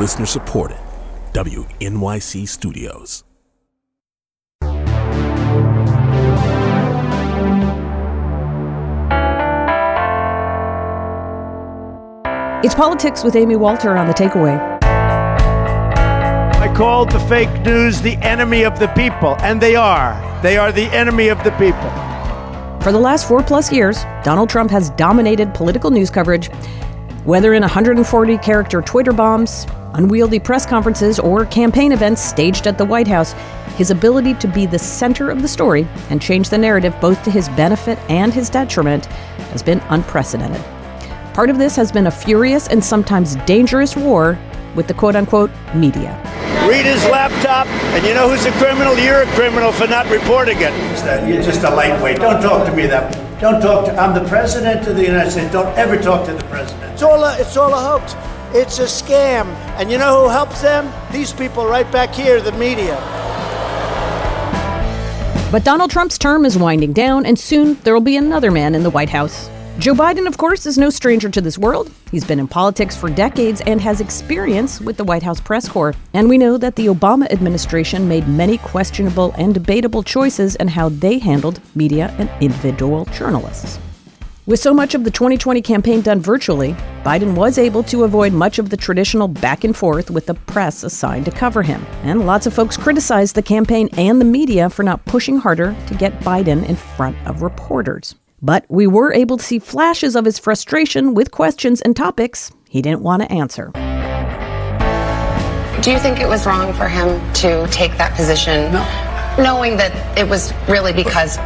Listener supported. WNYC Studios. It's politics with Amy Walter on the takeaway. I called the fake news the enemy of the people, and they are. They are the enemy of the people. For the last four plus years, Donald Trump has dominated political news coverage, whether in 140 character Twitter bombs, unwieldy press conferences, or campaign events staged at the White House. His ability to be the center of the story and change the narrative both to his benefit and his detriment has been unprecedented. Part of this has been a furious and sometimes dangerous war with the quote unquote media. Read his laptop, and you know who's a criminal? You're a criminal for not reporting it. You're just a lightweight. Don't talk to me that way. Don't talk to. I'm the president of the United States. Don't ever talk to the president. It's all a, it's all a hoax. It's a scam. And you know who helps them? These people right back here, the media. But Donald Trump's term is winding down, and soon there will be another man in the White House. Joe Biden, of course, is no stranger to this world. He's been in politics for decades and has experience with the White House press corps. And we know that the Obama administration made many questionable and debatable choices in how they handled media and individual journalists. With so much of the 2020 campaign done virtually, Biden was able to avoid much of the traditional back and forth with the press assigned to cover him. And lots of folks criticized the campaign and the media for not pushing harder to get Biden in front of reporters. But we were able to see flashes of his frustration with questions and topics he didn't want to answer. Do you think it was wrong for him to take that position? No. Knowing that it was really because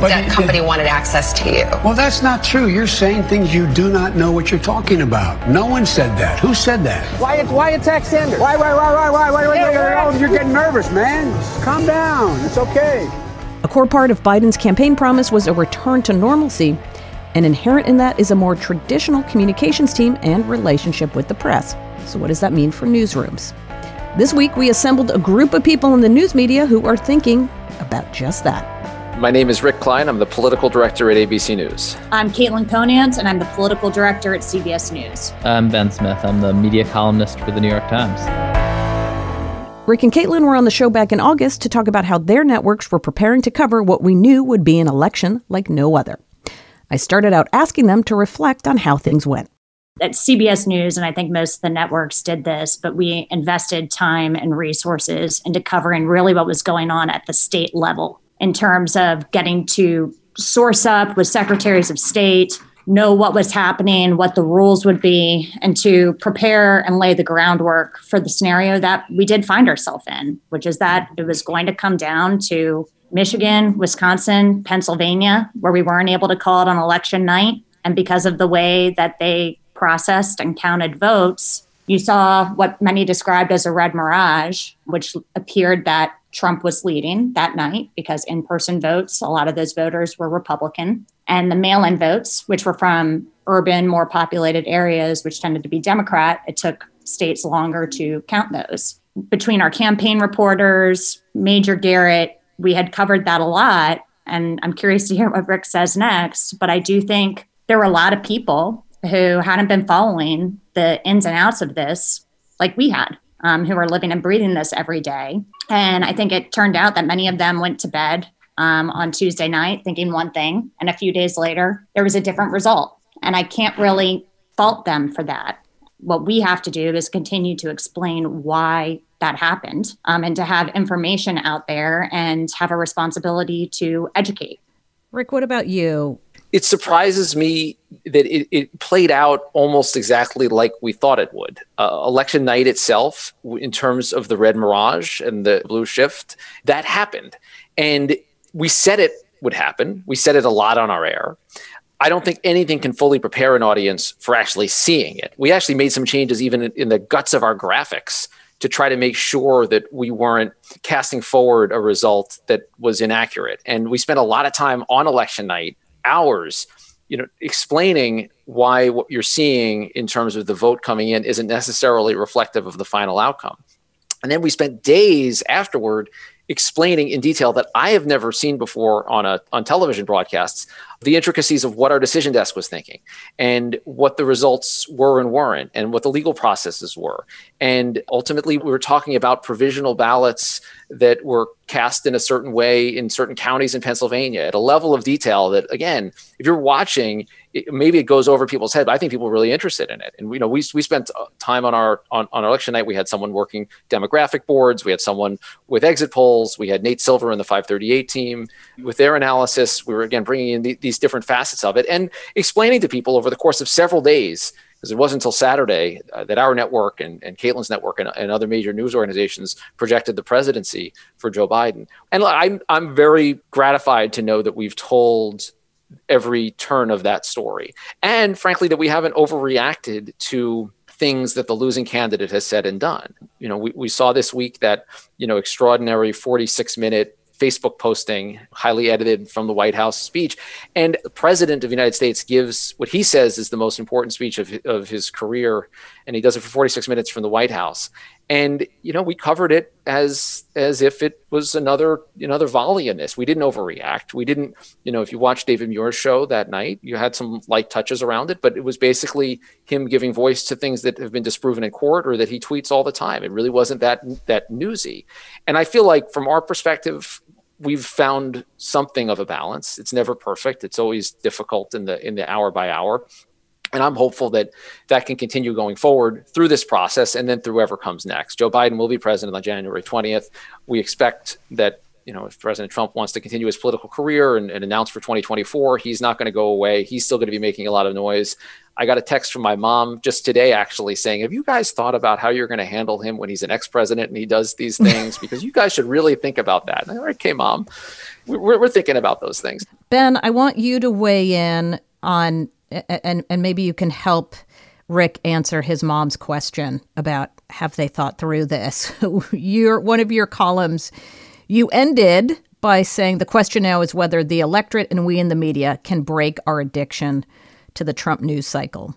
but that you- company wanted access to you. Well, that's not true. You're saying things you do not know what you're talking about. No one said that. Who said that? Why, why attack Sanders? Why, why, why, why, why, why, why, Yeah, why, we're- why, You're getting nervous, man. Calm down. It's okay. A core part of Biden's campaign promise was a return to normalcy, and inherent in that is a more traditional communications team and relationship with the press. So, what does that mean for newsrooms? This week, we assembled a group of people in the news media who are thinking about just that. My name is Rick Klein. I'm the political director at ABC News. I'm Caitlin Conant, and I'm the political director at CBS News. I'm Ben Smith. I'm the media columnist for the New York Times. Rick and Caitlin were on the show back in August to talk about how their networks were preparing to cover what we knew would be an election like no other. I started out asking them to reflect on how things went. At CBS News, and I think most of the networks did this, but we invested time and resources into covering really what was going on at the state level in terms of getting to source up with secretaries of state, know what was happening, what the rules would be, and to prepare and lay the groundwork for the scenario that we did find ourselves in, which is that it was going to come down to Michigan, Wisconsin, Pennsylvania, where we weren't able to call it on election night. And because of the way that they processed and counted votes, you saw what many described as a red mirage, which appeared that Trump was leading that night because in person votes, a lot of those voters were Republican. And the mail in votes, which were from urban, more populated areas, which tended to be Democrat, it took states longer to count those. Between our campaign reporters, Major Garrett, we had covered that a lot. And I'm curious to hear what Rick says next. But I do think there were a lot of people who hadn't been following the ins and outs of this like we had, um, who are living and breathing this every day. And I think it turned out that many of them went to bed um, on Tuesday night thinking one thing, and a few days later, there was a different result. And I can't really fault them for that. What we have to do is continue to explain why that happened um, and to have information out there and have a responsibility to educate. Rick, what about you? It surprises me that it, it played out almost exactly like we thought it would. Uh, election night itself, in terms of the red mirage and the blue shift, that happened. And we said it would happen. We said it a lot on our air. I don't think anything can fully prepare an audience for actually seeing it. We actually made some changes even in, in the guts of our graphics to try to make sure that we weren't casting forward a result that was inaccurate. And we spent a lot of time on election night, hours, you know, explaining why what you're seeing in terms of the vote coming in isn't necessarily reflective of the final outcome. And then we spent days afterward explaining in detail that I have never seen before on a on television broadcasts the intricacies of what our decision desk was thinking and what the results were and weren't and what the legal processes were. And ultimately, we were talking about provisional ballots that were cast in a certain way in certain counties in Pennsylvania at a level of detail that, again, if you're watching, it, maybe it goes over people's head, but I think people are really interested in it. And you know, we we spent uh, time on our on, on election night. We had someone working demographic boards. We had someone with exit polls. We had Nate Silver and the 538 team with their analysis. We were again bringing in the, these different facets of it and explaining to people over the course of several days because it wasn't until Saturday uh, that our network and, and Caitlin's network and, and, other major news organizations projected the presidency for Joe Biden. And I'm, I'm very gratified to know that we've told every turn of that story. And frankly, that we haven't overreacted to things that the losing candidate has said and done. You know, we, we saw this week that, you know, extraordinary 46 minute Facebook posting, highly edited from the White House speech. And the president of the United States gives what he says is the most important speech of, of his career. And he does it for 46 minutes from the White House. And, you know, we covered it as as if it was another another volley in this. We didn't overreact. We didn't, you know, if you watched David Muir's show that night, you had some light touches around it, but it was basically him giving voice to things that have been disproven in court or that he tweets all the time. It really wasn't that that newsy. And I feel like from our perspective, we've found something of a balance. It's never perfect. It's always difficult in the in the hour by hour. And I'm hopeful that that can continue going forward through this process and then through whoever comes next. Joe Biden will be president on January 20th. We expect that you know, if President Trump wants to continue his political career and, and announce for 2024, he's not going to go away. He's still going to be making a lot of noise. I got a text from my mom just today, actually saying, Have you guys thought about how you're going to handle him when he's an ex president and he does these things? because you guys should really think about that. And I'm like, okay, mom, we're, we're thinking about those things. Ben, I want you to weigh in on, and, and maybe you can help Rick answer his mom's question about have they thought through this. your one of your columns, you ended by saying the question now is whether the electorate and we in the media can break our addiction to the Trump news cycle.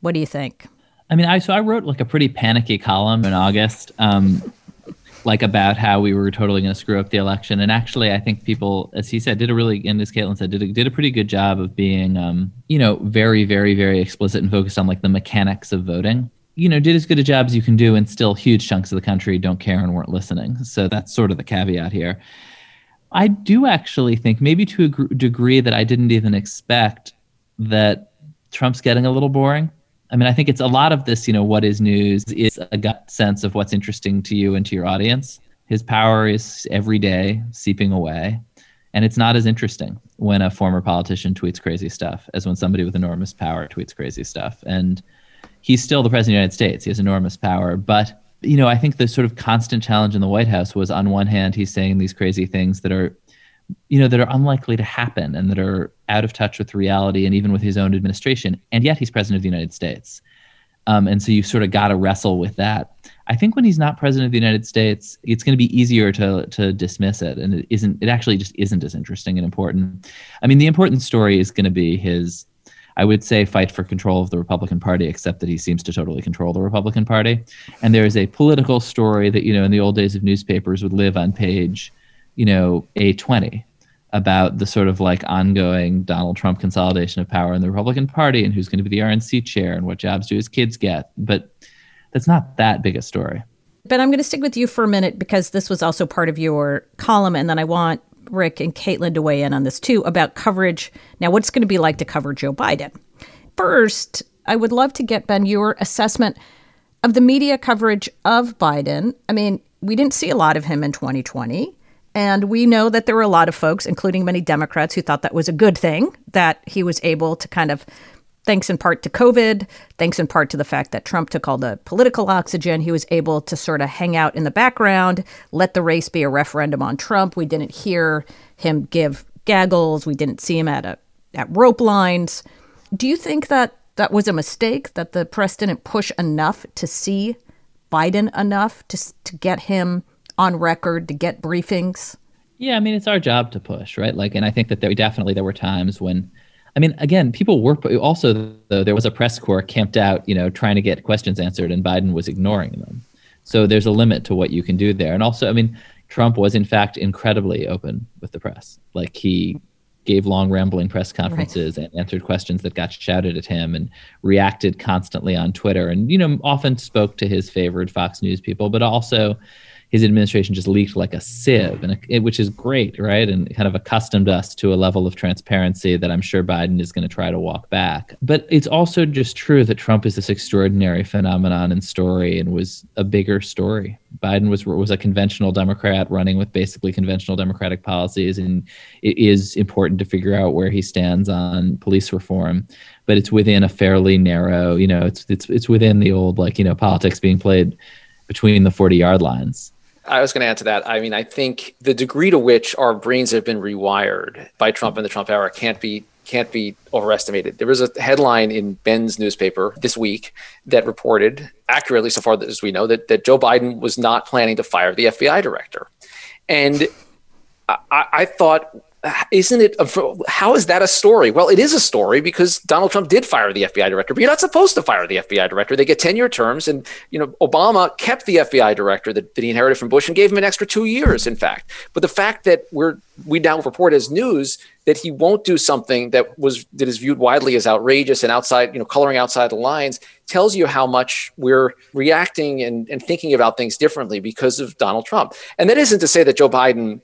What do you think? I mean, I so I wrote like a pretty panicky column in August, um, like about how we were totally going to screw up the election. And actually, I think people, as he said, did a really, and as Caitlin said, did a, did a pretty good job of being, um, you know, very, very, very explicit and focused on like the mechanics of voting. You know, did as good a job as you can do, and still huge chunks of the country don't care and weren't listening. So that's sort of the caveat here. I do actually think, maybe to a degree that I didn't even expect, that Trump's getting a little boring. I mean, I think it's a lot of this, you know, what is news is a gut sense of what's interesting to you and to your audience. His power is every day seeping away. And it's not as interesting when a former politician tweets crazy stuff as when somebody with enormous power tweets crazy stuff. And he's still the president of the United States. He has enormous power. But, you know, I think the sort of constant challenge in the White House was on one hand, he's saying these crazy things that are you know that are unlikely to happen and that are out of touch with reality and even with his own administration. And yet he's president of the united states. Um, and so you sort of got to wrestle with that. I think when he's not president of the united states it's going to be easier to to dismiss it. And it isn't it actually just isn't as interesting and important. I mean the important story is going to be his I would say fight for control of the Republican Party, except that he seems to totally control the Republican Party. And there is a political story that, you know, in the old days of newspapers would live on page you know, A20 about the sort of like ongoing Donald Trump consolidation of power in the Republican Party and who's going to be the RNC chair and what jobs do his kids get. But that's not that big a story. But I'm going to stick with you for a minute because this was also part of your column. And then I want Rick and Caitlin to weigh in on this too about coverage. Now, what's going to be like to cover Joe Biden? First, I would love to get, Ben, your assessment of the media coverage of Biden. I mean, we didn't see a lot of him in 2020. And we know that there were a lot of folks, including many Democrats, who thought that was a good thing that he was able to kind of, thanks in part to COVID, thanks in part to the fact that Trump took all the political oxygen, he was able to sort of hang out in the background, let the race be a referendum on Trump. We didn't hear him give gaggles, we didn't see him at a at rope lines. Do you think that that was a mistake that the press didn't push enough to see Biden enough to to get him on record to get briefings? Yeah, I mean, it's our job to push, right? Like, and I think that there definitely there were times when, I mean, again, people were also though there was a press corps camped out, you know, trying to get questions answered, and Biden was ignoring them. So there's a limit to what you can do there. And also, I mean, Trump was in fact incredibly open with the press. Like he gave long rambling press conferences right. and answered questions that got shouted at him and reacted constantly on Twitter and you know often spoke to his favored Fox News people but also his administration just leaked like a sieve, and it, which is great, right? And kind of accustomed us to a level of transparency that I'm sure Biden is going to try to walk back. But it's also just true that Trump is this extraordinary phenomenon and story, and was a bigger story. Biden was was a conventional Democrat running with basically conventional Democratic policies, and it is important to figure out where he stands on police reform. But it's within a fairly narrow, you know, it's it's it's within the old like you know politics being played between the 40 yard lines I was going to add to that. I mean, I think the degree to which our brains have been rewired by Trump and the Trump era can't be can't be overestimated. There was a headline in Ben's newspaper this week that reported accurately, so far as we know, that that Joe Biden was not planning to fire the FBI director, and I, I thought isn't it how is that a story? Well it is a story because donald trump did fire the fbi director but you're not supposed to fire the fbi director. They get 10 year terms and you know obama kept the fbi director that, that he inherited from bush and gave him an extra two years in fact. But the fact that we're we now report as news that he won't do something that was that is viewed widely as outrageous and outside you know coloring outside the lines tells you how much we're reacting and, and thinking about things differently because of donald trump. And that isn't to say that joe biden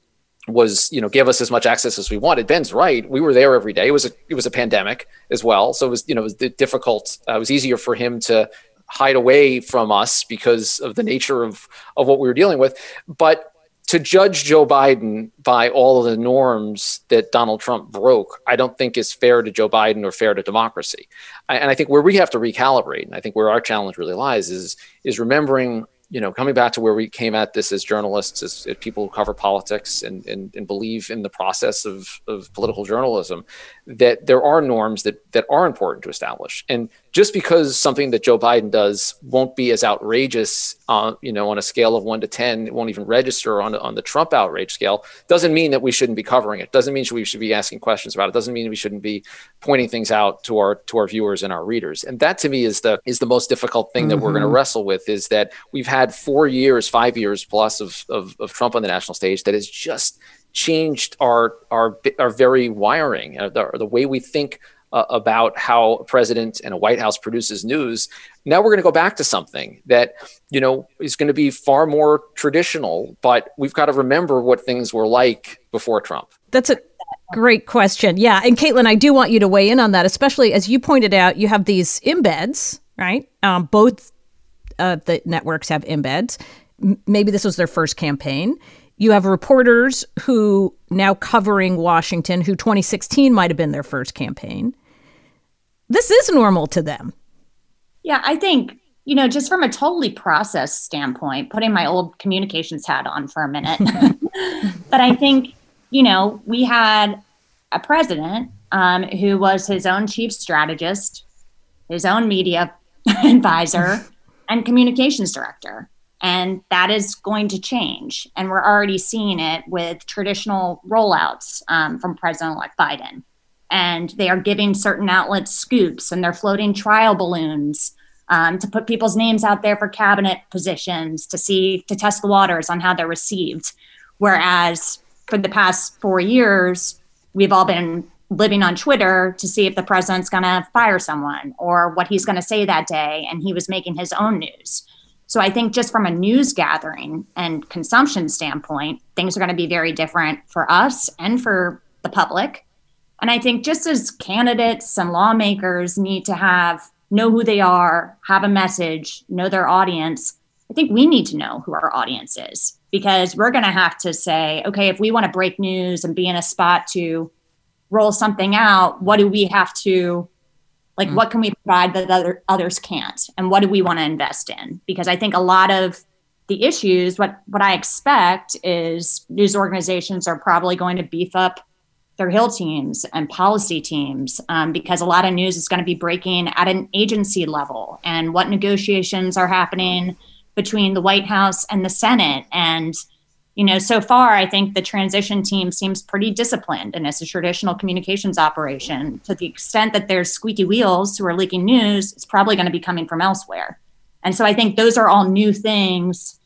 was you know give us as much access as we wanted. Ben's right. We were there every day. It was a it was a pandemic as well, so it was you know it was difficult. Uh, it was easier for him to hide away from us because of the nature of of what we were dealing with. But to judge Joe Biden by all of the norms that Donald Trump broke, I don't think is fair to Joe Biden or fair to democracy. I, and I think where we have to recalibrate, and I think where our challenge really lies, is is remembering you know, coming back to where we came at this as journalists, as, as people who cover politics and, and, and, believe in the process of, of political journalism, that there are norms that, that are important to establish. And just because something that Joe Biden does won't be as outrageous, uh, you know, on a scale of one to 10, it won't even register on, on the Trump outrage scale, doesn't mean that we shouldn't be covering it. Doesn't mean we should be asking questions about it. Doesn't mean we shouldn't be pointing things out to our, to our viewers and our readers. And that to me is the, is the most difficult thing that mm-hmm. we're going to wrestle with is that we've had four years, five years plus of, of, of Trump on the national stage that is just changed our, our, our very wiring, uh, the, the way we think uh, about how a president and a White House produces news. Now we're going to go back to something that you know is going to be far more traditional, but we've got to remember what things were like before Trump. That's a great question. Yeah, and Caitlin, I do want you to weigh in on that, especially as you pointed out. You have these embeds, right? Um, both uh, the networks have embeds. M- maybe this was their first campaign. You have reporters who now covering Washington, who 2016 might have been their first campaign. This is normal to them. Yeah, I think, you know, just from a totally process standpoint, putting my old communications hat on for a minute, but I think, you know, we had a president um, who was his own chief strategist, his own media advisor, and communications director. And that is going to change. And we're already seeing it with traditional rollouts um, from President elect Biden. And they are giving certain outlets scoops and they're floating trial balloons um, to put people's names out there for cabinet positions to see, to test the waters on how they're received. Whereas for the past four years, we've all been living on Twitter to see if the president's going to fire someone or what he's going to say that day. And he was making his own news. So I think just from a news gathering and consumption standpoint, things are going to be very different for us and for the public. And I think just as candidates and lawmakers need to have know who they are, have a message, know their audience, I think we need to know who our audience is because we're going to have to say, okay, if we want to break news and be in a spot to roll something out, what do we have to like, mm what can we provide that other, others can't? And what do we want to invest in? Because I think a lot of the issues, what, what I expect is news organizations are probably going to beef up their Hill teams and policy teams um, because a lot of news is going to be breaking at an agency level and what negotiations are happening between the White House and the Senate. And you know, so far, I think the transition team seems pretty disciplined and it's a traditional communications operation. To the extent that there's squeaky wheels who are leaking news, it's probably going to be coming from elsewhere. And so I think those are all new things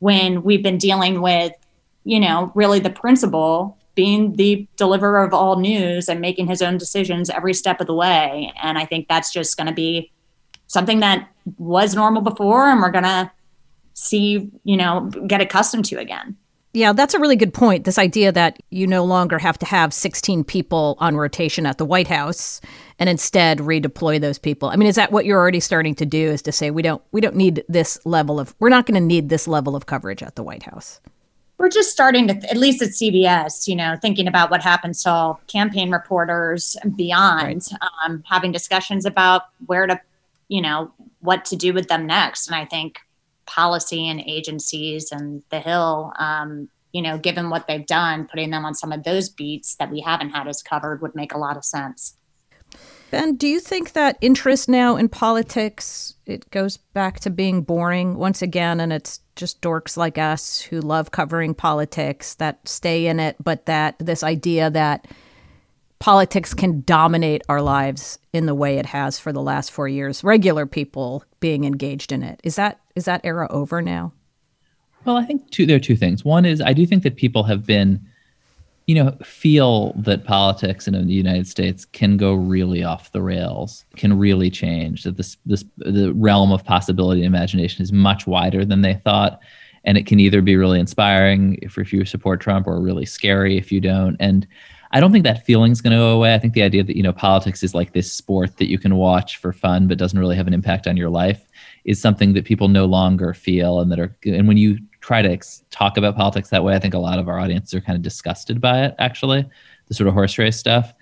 when we've been dealing with, you know, really the principal being the deliverer of all news and making his own decisions every step of the way. And I think that's just going to be something that was normal before and we're going to see, you know, get accustomed to again. Yeah, that's a really good point. This idea that you no longer have to have 16 people on rotation at the White House and instead redeploy those people. I mean, is that what you're already starting to do is to say we don't we don't need this level of we're not going to need this level of coverage at the White House? We're just starting to at least at CBS, you know, thinking about what happens to all campaign reporters beyond right. um, having discussions about where to, you know, what to do with them next. And I think policy and agencies and the Hill, um, you know, given what they've done, putting them on some of those beats that we haven't had as covered would make a lot of sense. Ben, do you think that interest now in politics it goes back to being boring once again and it's just dorks like us who love covering politics that stay in it but that this idea that politics can dominate our lives in the way it has for the last 4 years regular people being engaged in it is that is that era over now? Well, I think two, there are two things. One is I do think that people have been, you know, feel that politics in the United States can go really off the rails, can really change. That this this the realm of possibility and imagination is much wider than they thought, and it can either be really inspiring if, if you support Trump or really scary if you don't. And I don't think that feeling's going to go away. I think the idea that you know politics is like this sport that you can watch for fun but doesn't really have an impact on your life is something that people no longer feel and that are and when you try to ex- talk about politics that way i think a lot of our audience are kind of disgusted by it actually the sort of horse race stuff.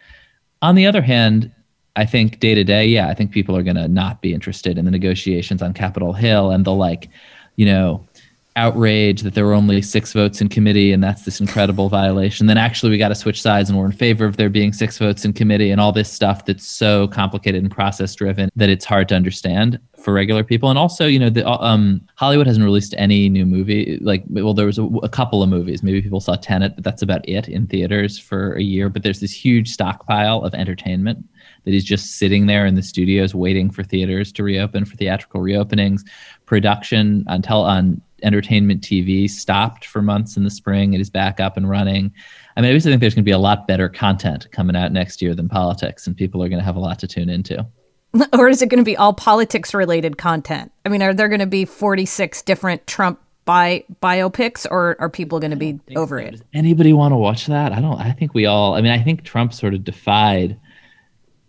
On the other hand i think day to day yeah i think people are going to not be interested in the negotiations on capitol hill and the like you know outrage that there were only six votes in committee and that's this incredible violation. Then actually we got to switch sides and we're in favor of there being six votes in committee and all this stuff that's so complicated and process driven that it's hard to understand for regular people. And also you know the um, hollywood hasn't released any new movie like well there was a, a, couple of movies. Maybe people saw tenet but that's about it in theaters for a year. But there's this huge stockpile of entertainment that is just sitting there in the studios waiting for theaters to reopen for theatrical reopenings. Production on on entertainment TV stopped for months in the spring. It is back up and running. I mean, I just think there's going to be a lot better content coming out next year than politics, and people are going to have a lot to tune into. or is it going to be all politics related content? I mean, are there going to be 46 different Trump bi- biopics, or are people going to be over so. it? Does anybody want to watch that? I don't. I think we all. I mean, I think Trump sort of defied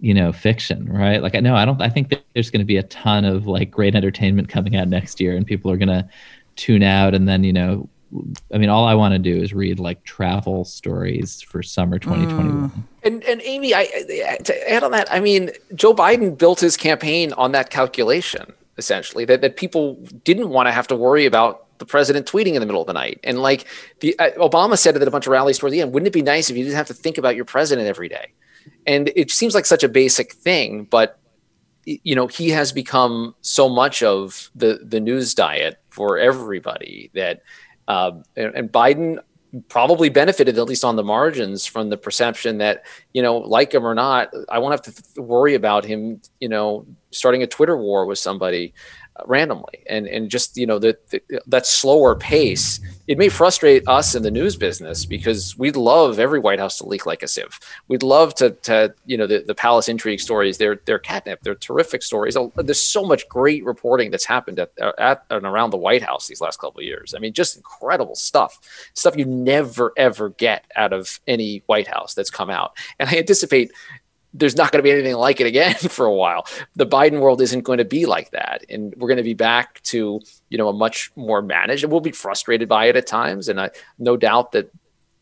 you know fiction right like i know i don't i think there's going to be a ton of like great entertainment coming out next year and people are going to tune out and then you know I mean, all I want to do is read like travel stories for summer 2021. Mm. And and Amy, I, to add on that, I mean, Joe Biden built his campaign on that calculation essentially that that people didn't want to have to worry about the president tweeting in the middle of the night. And like the uh, Obama said it at a bunch of rallies toward the end, wouldn't it be nice if you didn't have to think about your president every day? And it seems like such a basic thing, but you know he has become so much of the the news diet for everybody that uh, and, and Biden probably benefited at least on the margins from the perception that you know like him or not i won't have to th- worry about him you know starting a twitter war with somebody randomly. And and just you know that that slower pace it may frustrate us in the news business because we'd love every white house to leak like a sieve. We'd love to to you know the, the palace intrigue stories they're they're catnip they're terrific stories. Oh, there's so much great reporting that's happened at, uh, at and around the white house these last couple of years. I mean just incredible stuff stuff you never ever get out of any white house that's come out. And i anticipate there's not going to be anything like it again for a while. The Biden world isn't going to be like that, and we're going to be back to you know a much more managed. And we'll be frustrated by it at times, and I no doubt that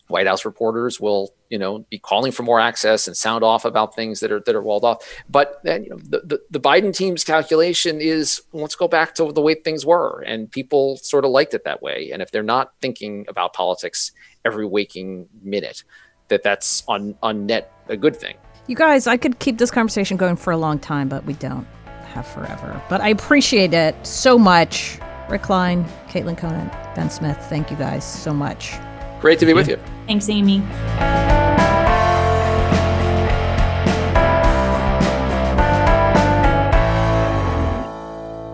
White House reporters will you know be calling for more access and sound off about things that are that are walled off. But then you know the, the, the Biden team's calculation is let's go back to the way things were, and people sort of liked it that way. And if they're not thinking about politics every waking minute, that that's on on net a good thing. You guys, I could keep this conversation going for a long time, but we don't have forever. But I appreciate it so much. Rick Klein, Caitlin Conant, Ben Smith, thank you guys so much. Great to be with you. Thanks, Amy.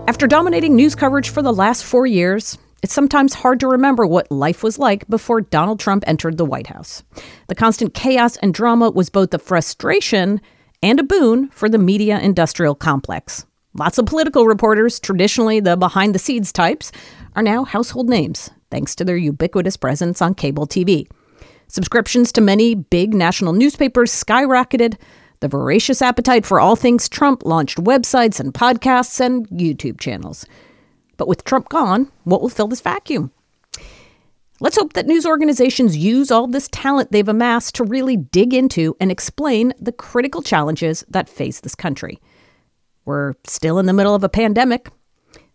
After dominating news coverage for the last four years, It's sometimes hard to remember what life was like before Donald Trump entered the White House. The constant chaos and drama was both a frustration and a boon for the media industrial complex. Lots of political reporters, traditionally the behind the scenes types, are now household names thanks to their ubiquitous presence on cable TV. Subscriptions to many big national newspapers skyrocketed. The voracious appetite for all things Trump launched websites and podcasts and YouTube channels. But with Trump gone, what will fill this vacuum? Let's hope that news organizations use all this talent they've amassed to really dig into and explain the critical challenges that face this country. We're still in the middle of a pandemic.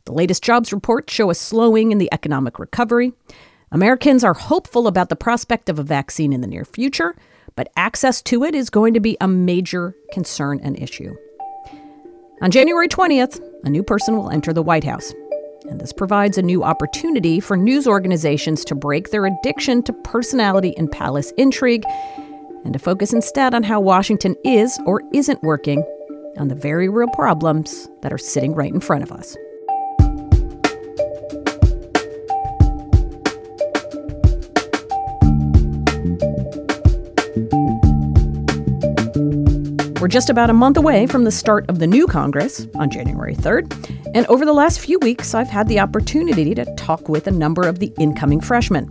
The latest jobs reports show a slowing in the economic recovery. Americans are hopeful about the prospect of a vaccine in the near future, but access to it is going to be a major concern and issue. On January 20th, a new person will enter the White House. And this provides a new opportunity for news organizations to break their addiction to personality and palace intrigue and to focus instead on how Washington is or isn't working on the very real problems that are sitting right in front of us. We're just about a month away from the start of the new Congress on January 3rd, and over the last few weeks, I've had the opportunity to talk with a number of the incoming freshmen.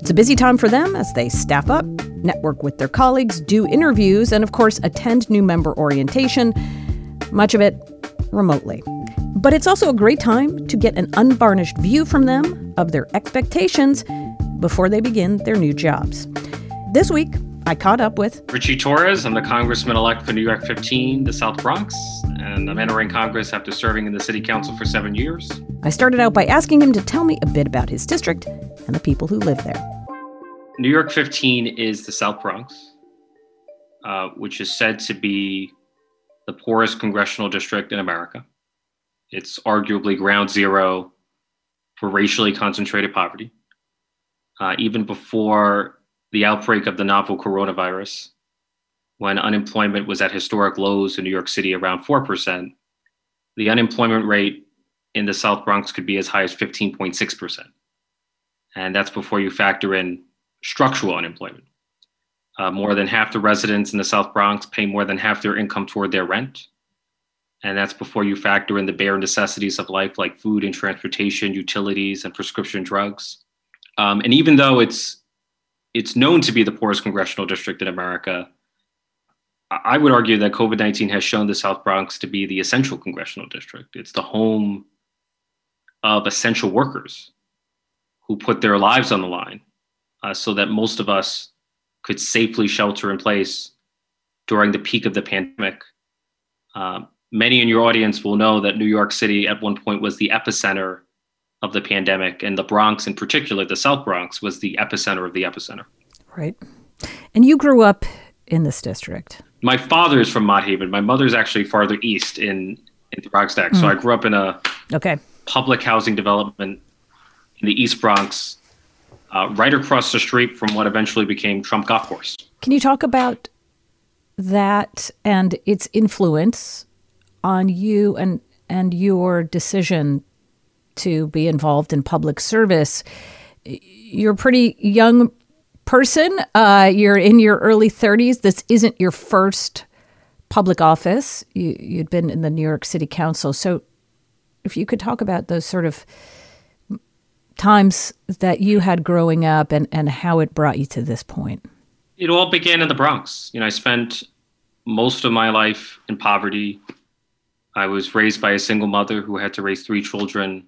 It's a busy time for them as they staff up, network with their colleagues, do interviews, and of course, attend new member orientation, much of it remotely. But it's also a great time to get an unvarnished view from them of their expectations before they begin their new jobs. This week, I caught up with Ritchie Torres. I'm the congressman elect for New York 15, the South Bronx, and I'm entering Congress after serving in the city council for seven years. I started out by asking him to tell me a bit about his district and the people who live there. New York 15 is the South Bronx, uh, which is said to be the poorest congressional district in America. It's arguably ground zero for racially concentrated poverty. Uh, even before the outbreak of the novel coronavirus, when unemployment was at historic lows in New York City around 4%, the unemployment rate in the South Bronx could be as high as 15.6%. And that's before you factor in structural unemployment. Uh, more than half the residents in the South Bronx pay more than half their income toward their rent. And that's before you factor in the bare necessities of life like food and transportation, utilities, and prescription drugs. Um, and even though it's it's known to be the poorest congressional district in America, I would argue that COVID 19 has shown the South Bronx to be the essential congressional district. It's the home of essential workers who put their lives on the line uh, so that most of us could safely shelter in place during the peak of the pandemic. Uh, many in your audience will know that New York City at one point was the epicenter of the pandemic, and the Bronx, in particular, the South Bronx, was the epicenter of the epicenter. Right. And you grew up in this district. My father is from Mott Haven. My mother's actually farther east in in the Bronx Mm. So I grew up in a okay public housing development in the East Bronx uh, right across the street from what eventually became Trump Golf Course. Can you talk about that and its influence on you and and your decision to be involved in public service? You're a pretty young person. Uh, you're in your early 30s. This isn't your first public office. You, you'd been in the New York City Council. So, if you could talk about those sort of times that you had growing up and, and how it brought you to this point? It all began in the Bronx. You know, I spent most of my life in poverty. I was raised by a single mother who had to raise three children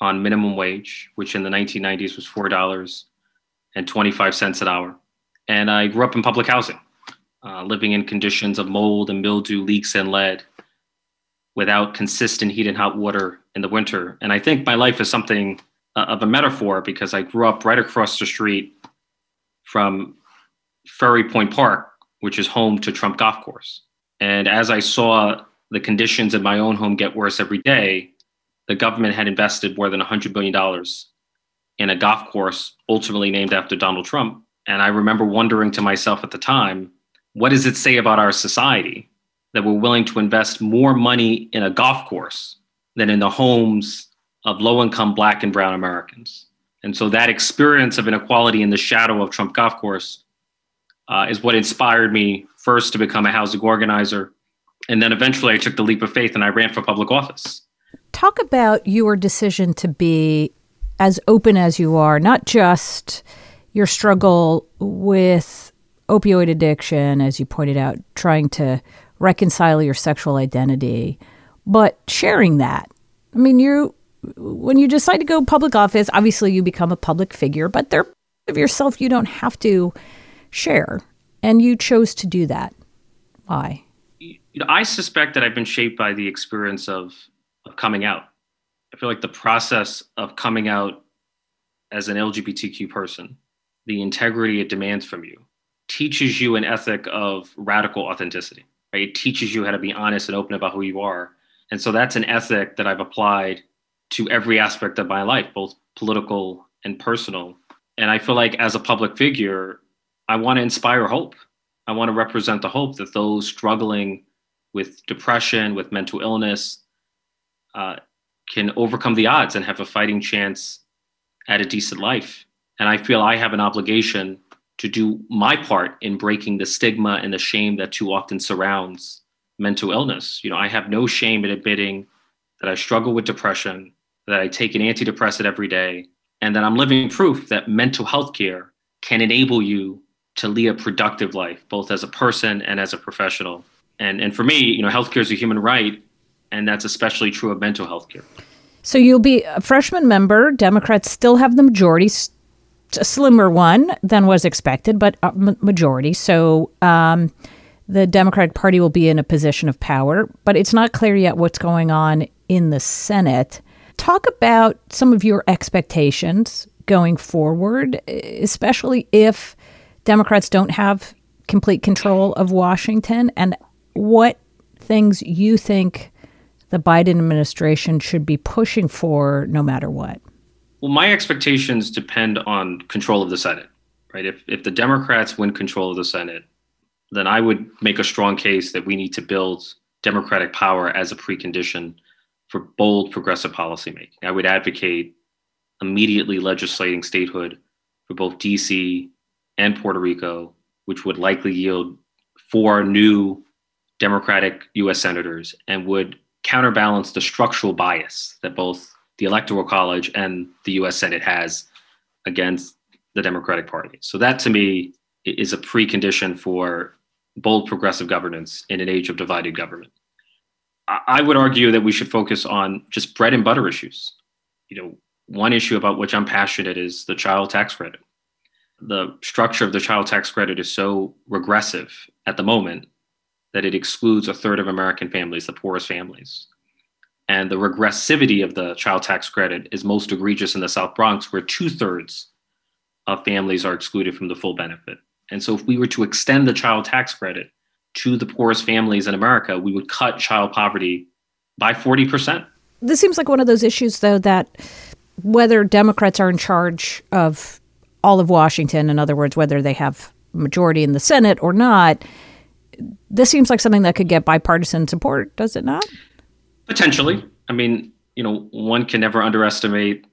on minimum wage, which in the 1990s was $4 and 25 cents an hour. And I grew up in public housing, uh, living in conditions of mold and mildew, leaks, and lead without consistent heat and hot water in the winter. And I think my life is something uh, of a metaphor because I grew up right across the street from Ferry Point Park, which is home to Trump Golf Course. And as I saw the conditions in my own home get worse every day, the government had invested more than $100 billion in a golf course ultimately named after Donald Trump. And I remember wondering to myself at the time, what does it say about our society that we're willing to invest more money in a golf course than in the homes of low income black and brown Americans. And so that experience of inequality in the shadow of Trump Golf Course uh, is what inspired me first to become a housing organizer. And then eventually I took the leap of faith and I ran for public office. Talk about your decision to be as open as you are, not just your struggle with opioid addiction, as you pointed out, trying to reconcile your sexual identity, but sharing that. I mean, you when you decide to go public office, obviously you become a public figure, but there of yourself you don't have to share. And you chose to do that. Why? You know, I suspect that I've been shaped by the experience of, of coming out. I feel like the process of coming out as an LGBTQ person, the integrity it demands from you, teaches you an ethic of radical authenticity. Right? It teaches you how to be honest and open about who you are. And so that's an ethic that I've applied to every aspect of my life, both political and personal. And I feel like as a public figure, I want to inspire hope. I want to represent the hope that those struggling with depression, with mental illness, uh, can overcome the odds and have a fighting chance at a decent life. And I feel I have an obligation to do my part in breaking the stigma and the shame that too often surrounds mental illness. You know, I have no shame in admitting that I struggle with depression, that I take an antidepressant every day, and that I'm living proof that mental health care can enable you to lead a productive life, both as a person and as a professional. And, and for me, you know, healthcare is a human right, and that's especially true of mental health care. So you'll be a freshman member. Democrats still have the majority, a slimmer one than was expected, but a majority. So um, the Democratic Party will be in a position of power, but it's not clear yet what's going on in the Senate. Talk about some of your expectations going forward, especially if Democrats don't have complete control of Washington, and what things you think the Biden administration should be pushing for no matter what. Well, my expectations depend on control of the Senate, right? If, if the Democrats win control of the Senate, then I would make a strong case that we need to build Democratic power as a precondition for bold progressive policymaking. I would advocate immediately legislating statehood for both DC and Puerto Rico, which would likely yield four new Democratic US senators and would counterbalance the structural bias that both the Electoral College and the US Senate has against the Democratic Party. So, that to me is a precondition for bold progressive governance in an age of divided government. I would argue that we should focus on just bread and butter issues. You know, one issue about which I'm passionate is the child tax credit. The structure of the child tax credit is so regressive at the moment that it excludes a third of American families, the poorest families. And the regressivity of the child tax credit is most egregious in the South Bronx, where two thirds of families are excluded from the full benefit. And so, if we were to extend the child tax credit to the poorest families in America, we would cut child poverty by 40%. This seems like one of those issues, though, that whether Democrats are in charge of all of Washington, in other words, whether they have majority in the Senate or not, this seems like something that could get bipartisan support, does it not? Potentially. I mean, you know, one can never underestimate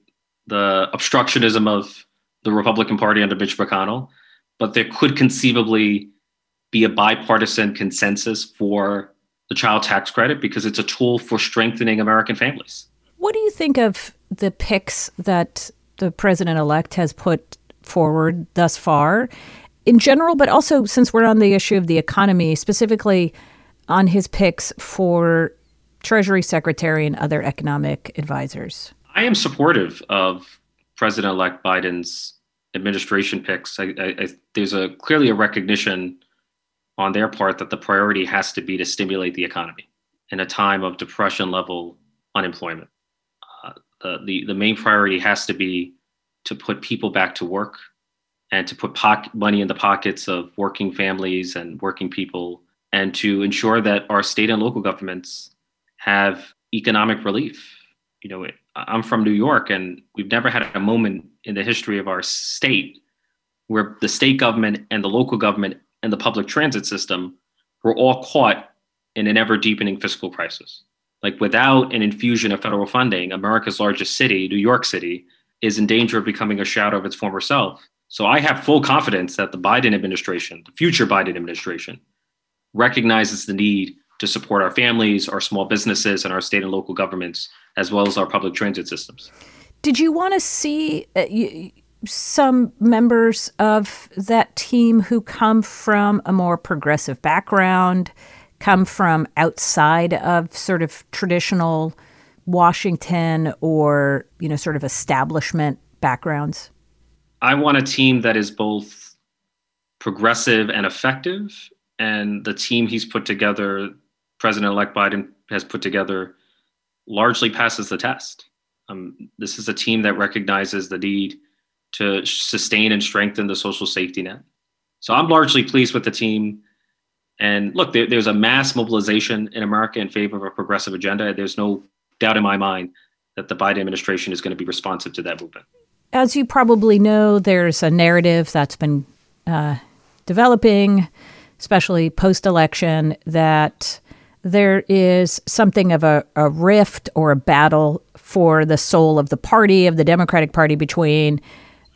the obstructionism of the Republican Party under Mitch McConnell, but there could conceivably be a bipartisan consensus for the child tax credit because it's a tool for strengthening American families. What do you think of the picks that the president elect has put forward thus far in general, but also since we're on the issue of the economy, specifically on his picks for Treasury Secretary and other economic advisors? I am supportive of President elect Biden's administration picks. I, I, there's a clearly a recognition on their part that the priority has to be to stimulate the economy in a time of depression level unemployment. Uh, the, the, the main priority has to be to put people back to work and to put pocket money in the pockets of working families and working people and to ensure that our state and local governments have economic relief. You know, I'm from New York and we've never had a moment in the history of our state where the state government and the local government and the public transit system were all caught in an ever deepening fiscal crisis. Like without an infusion of federal funding, America's largest city, New York City, is in danger of becoming a shadow of its former self. So I have full confidence that the Biden administration, the future Biden administration, recognizes the need to support our families, our small businesses, and our state and local governments, as well as our public transit systems. Did you want to see uh, some members of that team who come from a more progressive background, come from outside of sort of traditional Washington or, you know, sort of establishment backgrounds? I want a team that is both progressive and effective. And the team he's put together, President elect Biden has put together, largely passes the test. Um, this is a team that recognizes the need to sustain and strengthen the social safety net. So I'm largely pleased with the team. And look, there, there's a mass mobilization in America in favor of a progressive agenda. There's no doubt in my mind that the Biden administration is going to be responsive to that movement. As you probably know, there's a narrative that's been uh, developing, especially post election, that there is something of a, a rift or a battle for the soul of the party, of the Democratic Party, between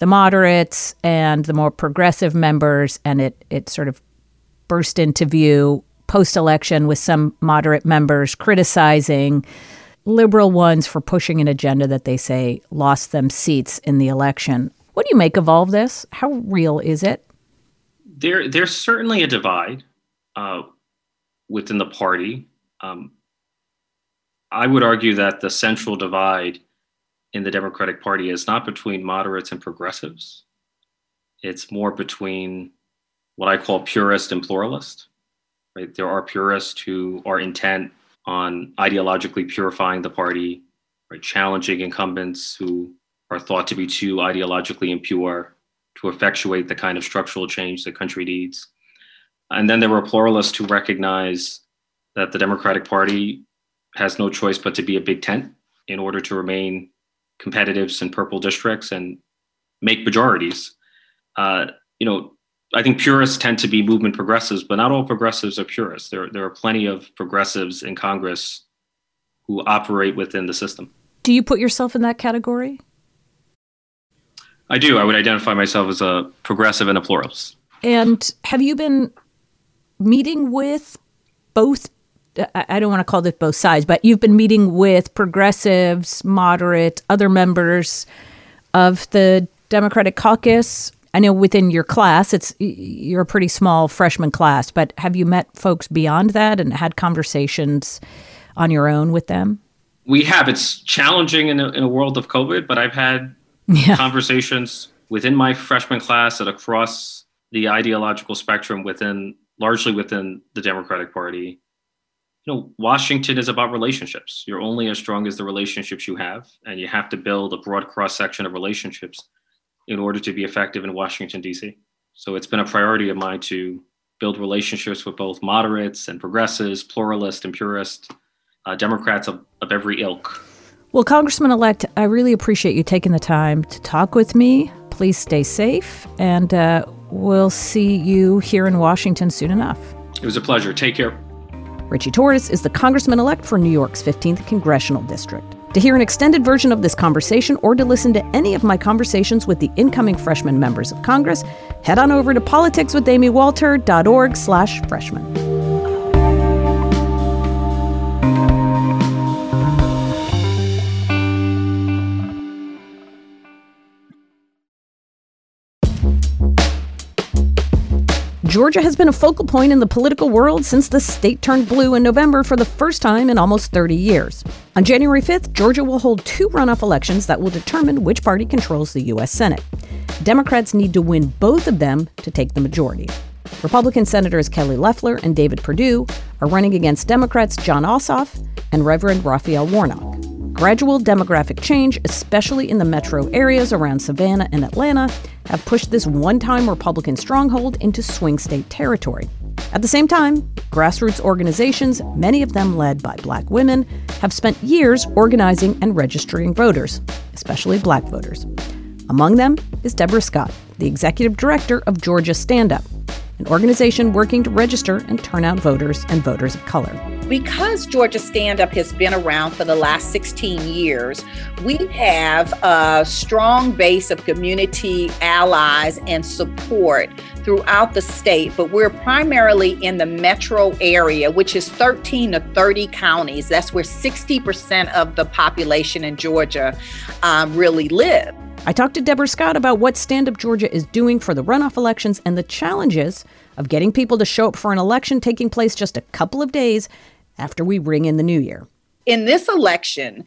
the moderates and the more progressive members, and it it sort of burst into view post election with some moderate members criticizing liberal ones for pushing an agenda that they say lost them seats in the election. What do you make of all of this? How real is it? There, there's certainly a divide uh, within the party. Um, I would argue that the central divide in the Democratic Party is not between moderates and progressives. It's more between what I call purist and pluralist. Right? There are purists who are intent on ideologically purifying the party, right? challenging incumbents who are thought to be too ideologically impure to effectuate the kind of structural change the country needs. And then there were pluralists who recognize that the Democratic Party has no choice but to be a big tent in order to remain competitive in purple districts and make majorities. Uh, you know, I think purists tend to be movement progressives, but not all progressives are purists. There, there are plenty of progressives in Congress who operate within the system. Do you put yourself in that category? I do. I would identify myself as a progressive and a pluralist. And have you been meeting with both? I don't want to call this both sides, but you've been meeting with progressives, moderate, other members of the Democratic caucus I know within your class, it's you're a pretty small freshman class, but have you met folks beyond that and had conversations on your own with them? We have. It's challenging in a, in a world of COVID, but I've had yeah. conversations within my freshman class and across the ideological spectrum within largely within the Democratic Party. You know, Washington is about relationships. You're only as strong as the relationships you have, and you have to build a broad cross section of relationships in order to be effective in Washington, D.C. So it's been a priority of mine to build relationships with both moderates and progressives, pluralists and purists, uh, Democrats of, of every ilk. Well, Congressman elect, I really appreciate you taking the time to talk with me. Please stay safe, and uh, we'll see you here in Washington soon enough. It was a pleasure. Take care. Ritchie Torres is the Congressman elect for New York's 15th Congressional District. To hear an extended version of this conversation or to listen to any of my conversations with the incoming freshman members of Congress, head on over to politicswithamywalter.org slash freshman. Georgia has been a focal point in the political world since the state turned blue in November for the first time in almost 30 years. On January 5th, Georgia will hold two runoff elections that will determine which party controls the U.S. Senate. Democrats need to win both of them to take the majority. Republican Senators Kelly Loeffler and David Perdue are running against Democrats Jon Ossoff and Reverend Raphael Warnock. Gradual demographic change, especially in the metro areas around Savannah and Atlanta, have pushed this one time Republican stronghold into swing state territory. At the same time, grassroots organizations, many of them led by black women, have spent years organizing and registering voters, especially black voters. Among them is Deborah Scott, the executive director of Georgia Stand Up, an organization working to register and turn out voters and voters of color. Because Georgia Stand Up has been around for the last 16 years, we have a strong base of community allies and support throughout the state, but we're primarily in the metro area, which is 13 to 30 counties. That's where 60% of the population in Georgia um, really live. I talked to Deborah Scott about what Stand Up Georgia is doing for the runoff elections and the challenges of getting people to show up for an election taking place just a couple of days after we ring in the new year. In this election,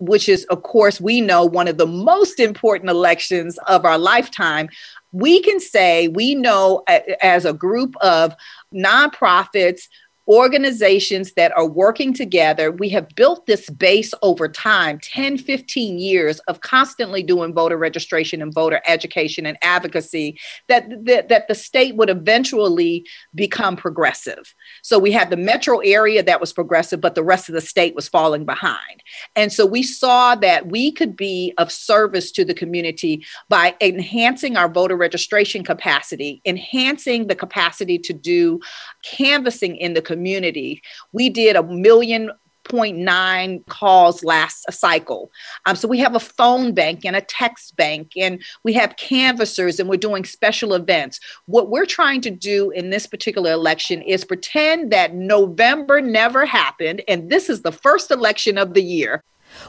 which is, of course, we know one of the most important elections of our lifetime, we can say we know as a group of nonprofits, organizations that are working together. We have built this base over time 10, 15 years of constantly doing voter registration and voter education and advocacy that, that, that the state would eventually become progressive. So we had the metro area that was progressive, but the rest of the state was falling behind. And so we saw that we could be of service to the community by enhancing our voter registration capacity, enhancing the capacity to do canvassing in the community community. We did a million point nine calls last cycle. Um, so we have a phone bank and a text bank, and we have canvassers, and we're doing special events. What we're trying to do in this particular election is pretend that November never happened, and this is the first election of the year.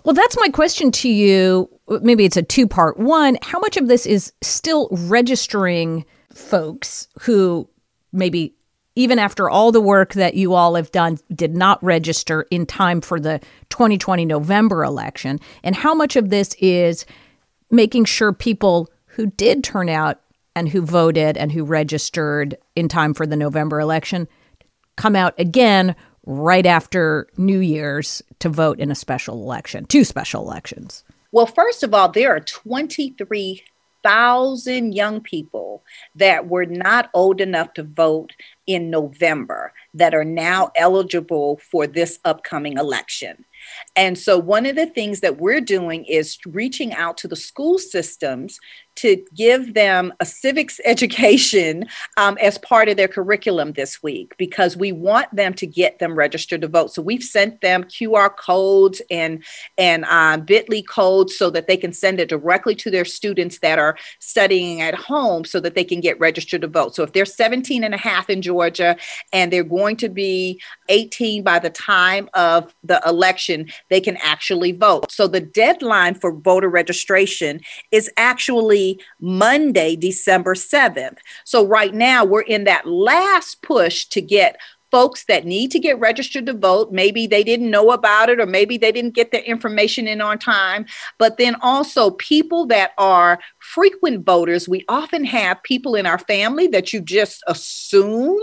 Well, that's my question to you. Maybe it's a two part. One, how much of this is still registering folks who maybe even after all the work that you all have done, did not register in time for the 2020 November election? And how much of this is making sure people who did turn out and who voted and who registered in time for the November election come out again right after New Year's to vote in a special election, two special elections? Well, first of all, there are 23,000 young people that were not old enough to vote in November that are now eligible for this upcoming election. And so, one of the things that we're doing is reaching out to the school systems to give them a civics education um, as part of their curriculum this week because we want them to get them registered to vote. So we've sent them QR codes and and uh, Bitly codes so that they can send it directly to their students that are studying at home so that they can get registered to vote. So if they're 17 and a half in Georgia and they're going to be 18 by the time of the election, they can actually vote. So the deadline for voter registration is actually Monday, December 7th. So right now we're in that last push to get folks that need to get registered to vote. Maybe they didn't know about it, or maybe they didn't get their information in on time. But then also people that are frequent voters. We often have people in our family that you just assume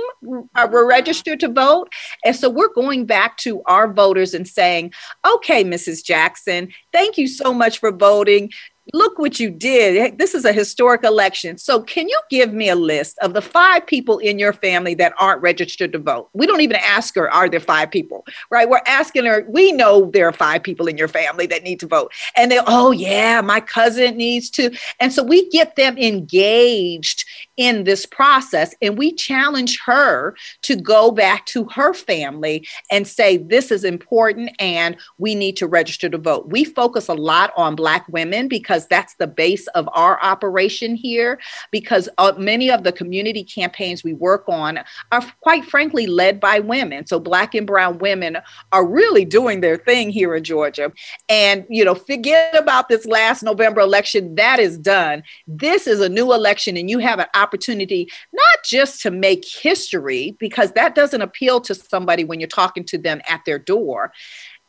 are mm-hmm. registered to vote. And so we're going back to our voters and saying, okay, Mrs. Jackson, thank you so much for voting look what you did. This is a historic election. So, can you give me a list of the five people in your family that aren't registered to vote? We don't even ask her, are there five people, right? We're asking her, we know there are five people in your family that need to vote. And they, oh, yeah, my cousin needs to. And so we get them engaged in this process and we challenge her to go back to her family and say, this is important and we need to register to vote. We focus a lot on Black women because because that's the base of our operation here. Because uh, many of the community campaigns we work on are quite frankly led by women. So black and brown women are really doing their thing here in Georgia. And, you know, forget about this last November election. That is done. This is a new election, and you have an opportunity not just to make history, because that doesn't appeal to somebody when you're talking to them at their door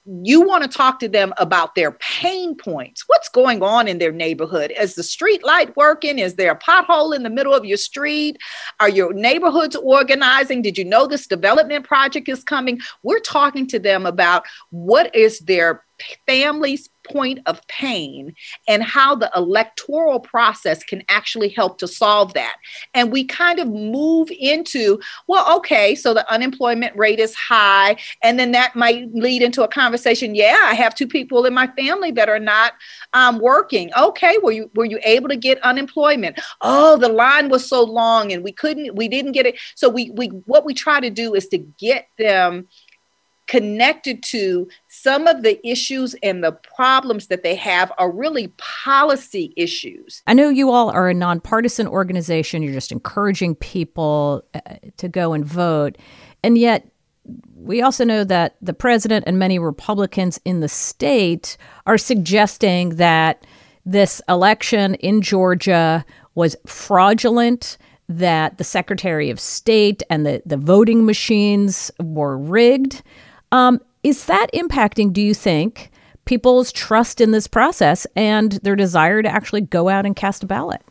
you want to talk to them about their pain points. What's going on in their neighborhood? Is the street light working? Is there a pothole in the middle of your street? Are your neighborhoods organizing? Did you know this development project is coming? We're talking to them about what is their family's point of pain and how the electoral process can actually help to solve that. And we kind of move into, well, okay, so the unemployment rate is high. And then that might lead into a conversation. Yeah, I have two people in my family that are not um, working. Okay, were you were you able to get unemployment? Oh, the line was so long and we couldn't, we didn't get it. So we we what we try to do is to get them connected to some of the issues and the problems that they have are really policy issues. I know you all are a nonpartisan organization. You're just encouraging people uh, to go and vote. And yet, we also know that the president and many Republicans in the state are suggesting that this election in Georgia was fraudulent, that the Secretary of State and the, the voting machines were rigged. Um, is that impacting, do you think, people's trust in this process and their desire to actually go out and cast a ballot?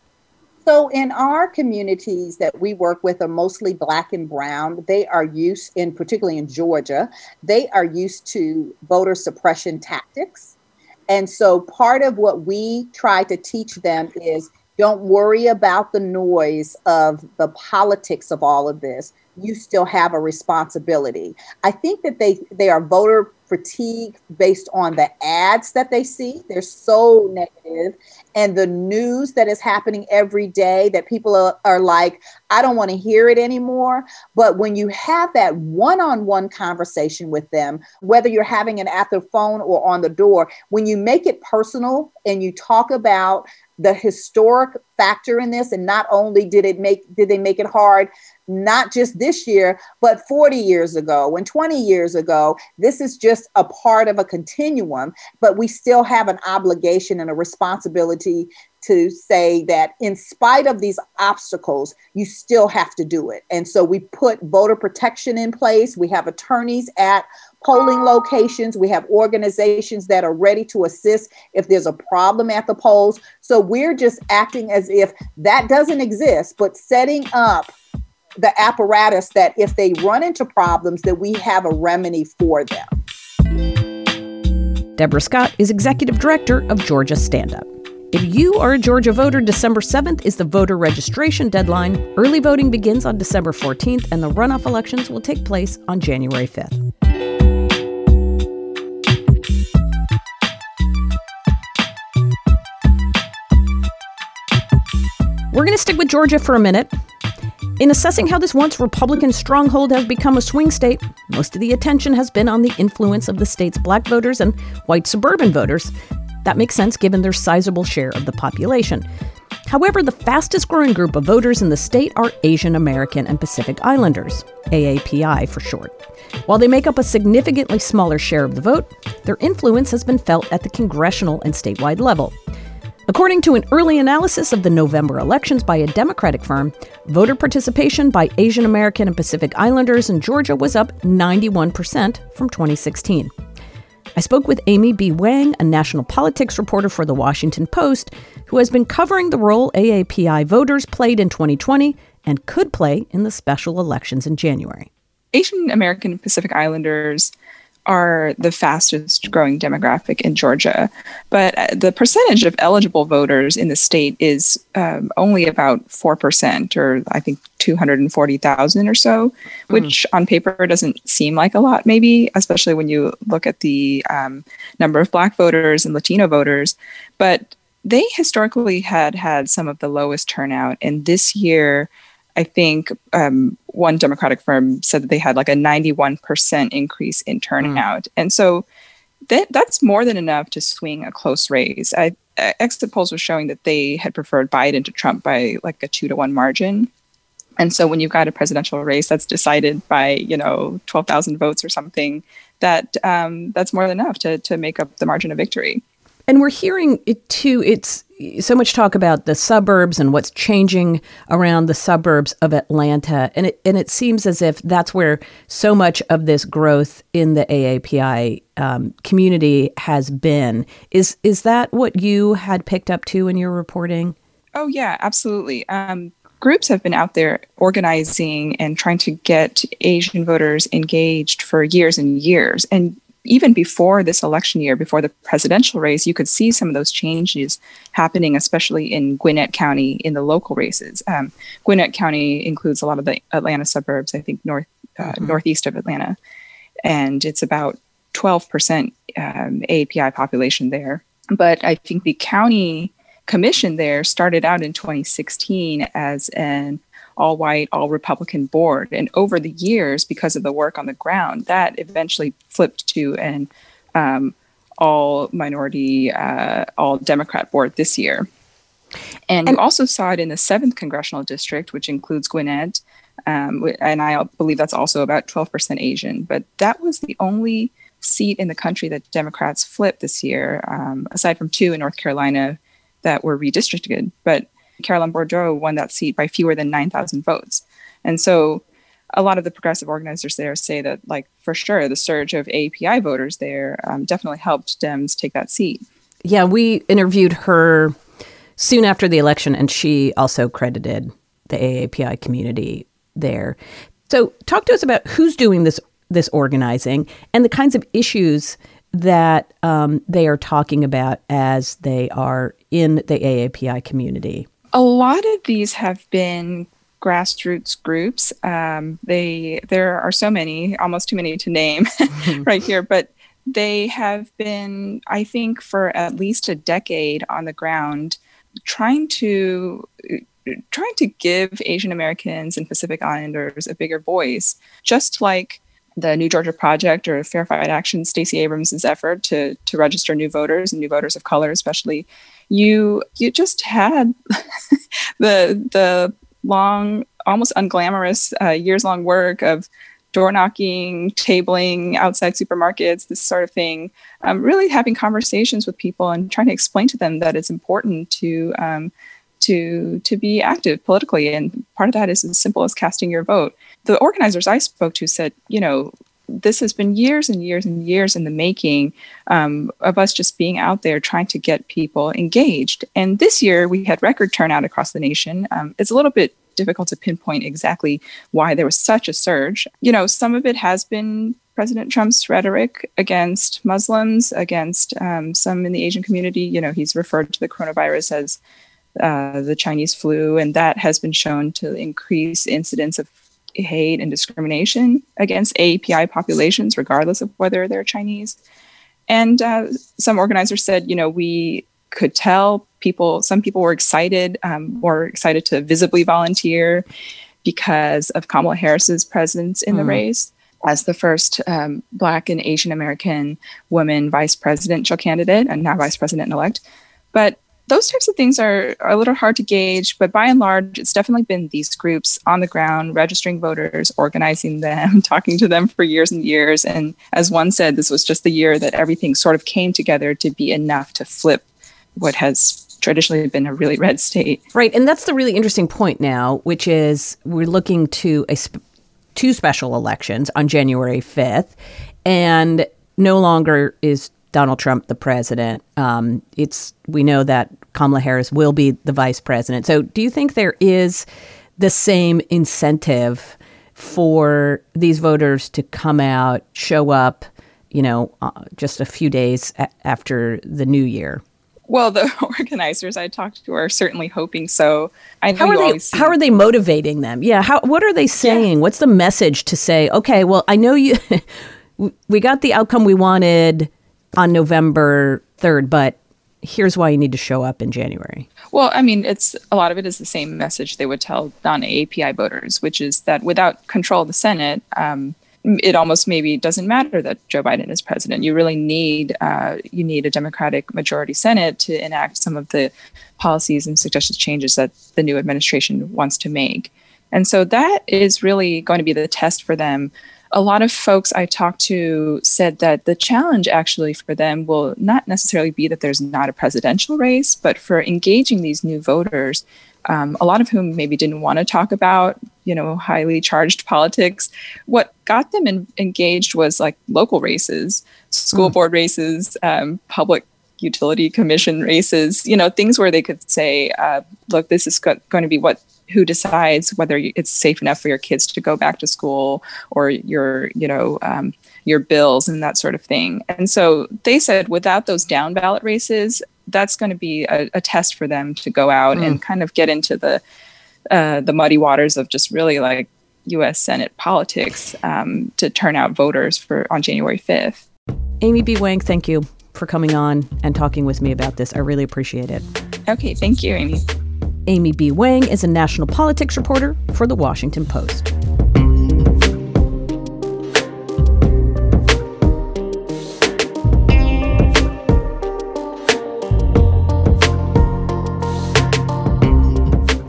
So, in our communities that we work with are mostly black and brown. They are used, in particularly in Georgia, they are used to voter suppression tactics. And so, part of what we try to teach them is don't worry about the noise of the politics of all of this you still have a responsibility. I think that they they are voter fatigue based on the ads that they see. They're so negative and the news that is happening every day that people are, are like, I don't want to hear it anymore. But when you have that one-on-one conversation with them, whether you're having it at the phone or on the door, when you make it personal and you talk about the historic factor in this and not only did it make did they make it hard not just this year, but 40 years ago and 20 years ago. This is just a part of a continuum, but we still have an obligation and a responsibility to say that in spite of these obstacles, you still have to do it. And so we put voter protection in place. We have attorneys at polling locations. We have organizations that are ready to assist if there's a problem at the polls. So we're just acting as if that doesn't exist, but setting up the apparatus that if they run into problems that we have a remedy for them. Deborah Scott is executive director of Georgia Stand Up. If you are a Georgia voter, December 7th is the voter registration deadline. Early voting begins on December 14th, and the runoff elections will take place on January 5th. We're going to stick with Georgia for a minute. In assessing how this once Republican stronghold has become a swing state, most of the attention has been on the influence of the state's black voters and white suburban voters. That makes sense given their sizable share of the population. However, the fastest growing group of voters in the state are Asian American and Pacific Islanders, AAPI for short. While they make up a significantly smaller share of the vote, their influence has been felt at the congressional and statewide level. According to an early analysis of the November elections by a Democratic firm, voter participation by Asian American and Pacific Islanders in Georgia was up 91% from 2016. I spoke with Amy B. Wang, a national politics reporter for The Washington Post, who has been covering the role AAPI voters played in 2020 and could play in the special elections in January. Asian American Pacific Islanders are the fastest growing demographic in Georgia. But uh, the percentage of eligible voters in the state is um, only about 4%, or I think 240,000 or so, mm. which on paper doesn't seem like a lot, maybe, especially when you look at the um, number of Black voters and Latino voters. But they historically had had some of the lowest turnout. And this year, I think um, one Democratic firm said that they had like a 91% increase in turnout. Mm. And so that, that's more than enough to swing a close race. I, exit polls were showing that they had preferred Biden to Trump by like a two to one margin. And so when you've got a presidential race that's decided by, you know, 12,000 votes or something, that um, that's more than enough to, to make up the margin of victory. And we're hearing it too. It's so much talk about the suburbs and what's changing around the suburbs of Atlanta, and it and it seems as if that's where so much of this growth in the AAPI um, community has been. Is is that what you had picked up too in your reporting? Oh yeah, absolutely. Um, groups have been out there organizing and trying to get Asian voters engaged for years and years, and even before this election year, before the presidential race, you could see some of those changes happening, especially in Gwinnett County in the local races. Um, Gwinnett County includes a lot of the Atlanta suburbs, I think north uh, mm-hmm. northeast of Atlanta, and it's about 12% um, AAPI population there. But I think the county commission there started out in 2016 as an all white, all Republican board. And over the years, because of the work on the ground, that eventually flipped to an um, all minority, uh, all Democrat board this year. And, and you also saw it in the 7th congressional district, which includes Gwinnett. Um, and I believe that's also about 12% Asian. But that was the only seat in the country that Democrats flipped this year, um, aside from two in North Carolina that were redistricted. But Carolyn Bourdeaux won that seat by fewer than 9,000 votes. And so a lot of the progressive organizers there say that, like, for sure, the surge of AAPI voters there um, definitely helped Dems take that seat. Yeah, we interviewed her soon after the election, and she also credited the AAPI community there. So, talk to us about who's doing this this organizing and the kinds of issues that um, they are talking about as they are in the AAPI community. A lot of these have been grassroots groups. Um, they there are so many, almost too many to name right here, but they have been, I think, for at least a decade on the ground, trying to trying to give Asian Americans and Pacific Islanders a bigger voice, just like the New Georgia Project or Fair Fight Action, Stacey Abrams' effort to to register new voters and new voters of color, especially, you you just had the the long, almost unglamorous, uh, years long work of door knocking, tabling outside supermarkets, this sort of thing. Um, really having conversations with people and trying to explain to them that it's important to um, to to be active politically, and part of that is as simple as casting your vote. The organizers I spoke to said, you know, this has been years and years and years in the making um, of us just being out there trying to get people engaged. And this year we had record turnout across the nation. Um, it's a little bit difficult to pinpoint exactly why there was such a surge. You know, some of it has been President Trump's rhetoric against Muslims, against um, some in the Asian community. You know, he's referred to the coronavirus as uh, the Chinese flu, and that has been shown to increase incidence of hate and discrimination against AAPI populations, regardless of whether they're Chinese. And uh, some organizers said, you know, we could tell people, some people were excited, um, were excited to visibly volunteer because of Kamala Harris's presence in mm. the race as the first um, Black and Asian American woman vice presidential candidate and now vice president elect. But those types of things are, are, a little hard to gauge, but by and large, it's definitely been these groups on the ground, registering voters, organizing them, talking to them for years and years. And as one said, this was just the year that everything sort of came together to be enough to flip what has traditionally been a really red state. Right. And that's the really interesting point now, which is we're looking to a sp- two special elections on January 5th. And no longer is Donald Trump the president. Um, it's we know that Kamala Harris will be the vice president. So, do you think there is the same incentive for these voters to come out, show up, you know, uh, just a few days a- after the new year? Well, the organizers I talked to are certainly hoping so. I how are they? How are they motivating them? Yeah. How? What are they saying? Yeah. What's the message to say? Okay, well, I know you. we got the outcome we wanted on November 3rd, but here's why you need to show up in January. Well, I mean, it's a lot of it is the same message they would tell non API voters, which is that without control of the Senate, um, it almost maybe doesn't matter that Joe Biden is president. You really need uh, you need a Democratic majority Senate to enact some of the policies and suggested changes that the new administration wants to make. And so that is really going to be the test for them a lot of folks I talked to said that the challenge actually for them will not necessarily be that there's not a presidential race, but for engaging these new voters, um, a lot of whom maybe didn't want to talk about, you know, highly charged politics. What got them in, engaged was like local races, school mm. board races, um, public utility commission races, you know, things where they could say, uh, look, this is go- going to be what who decides whether it's safe enough for your kids to go back to school or your you know um, your bills and that sort of thing and so they said without those down ballot races that's going to be a, a, test for them to go out mm. and kind of get into the uh, the muddy waters of just really like U.S. Senate politics um, to turn out voters for on January 5th. Amy B. Wang, thank you for coming on and talking with me about this. I really appreciate it. Okay, thank you, Amy. Amy B. Wang is a national politics reporter for The Washington Post.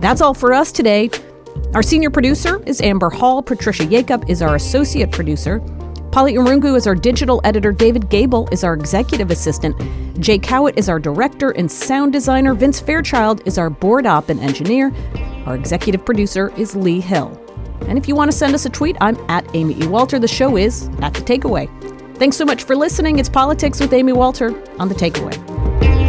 That's all for us today. Our senior producer is Amber Hall. Patricia Yakup is our associate producer. Polly Irungu is our digital editor. David Gable is our executive assistant. Jay Cowit is our director and sound designer. Vince Fairchild is our board op and engineer. Our executive producer is Lee Hill. And if you want to send us a tweet, I'm at Amy E. Walter. The show is at The Takeaway. Thanks so much for listening. It's Politics with Amy Walter on The Takeaway.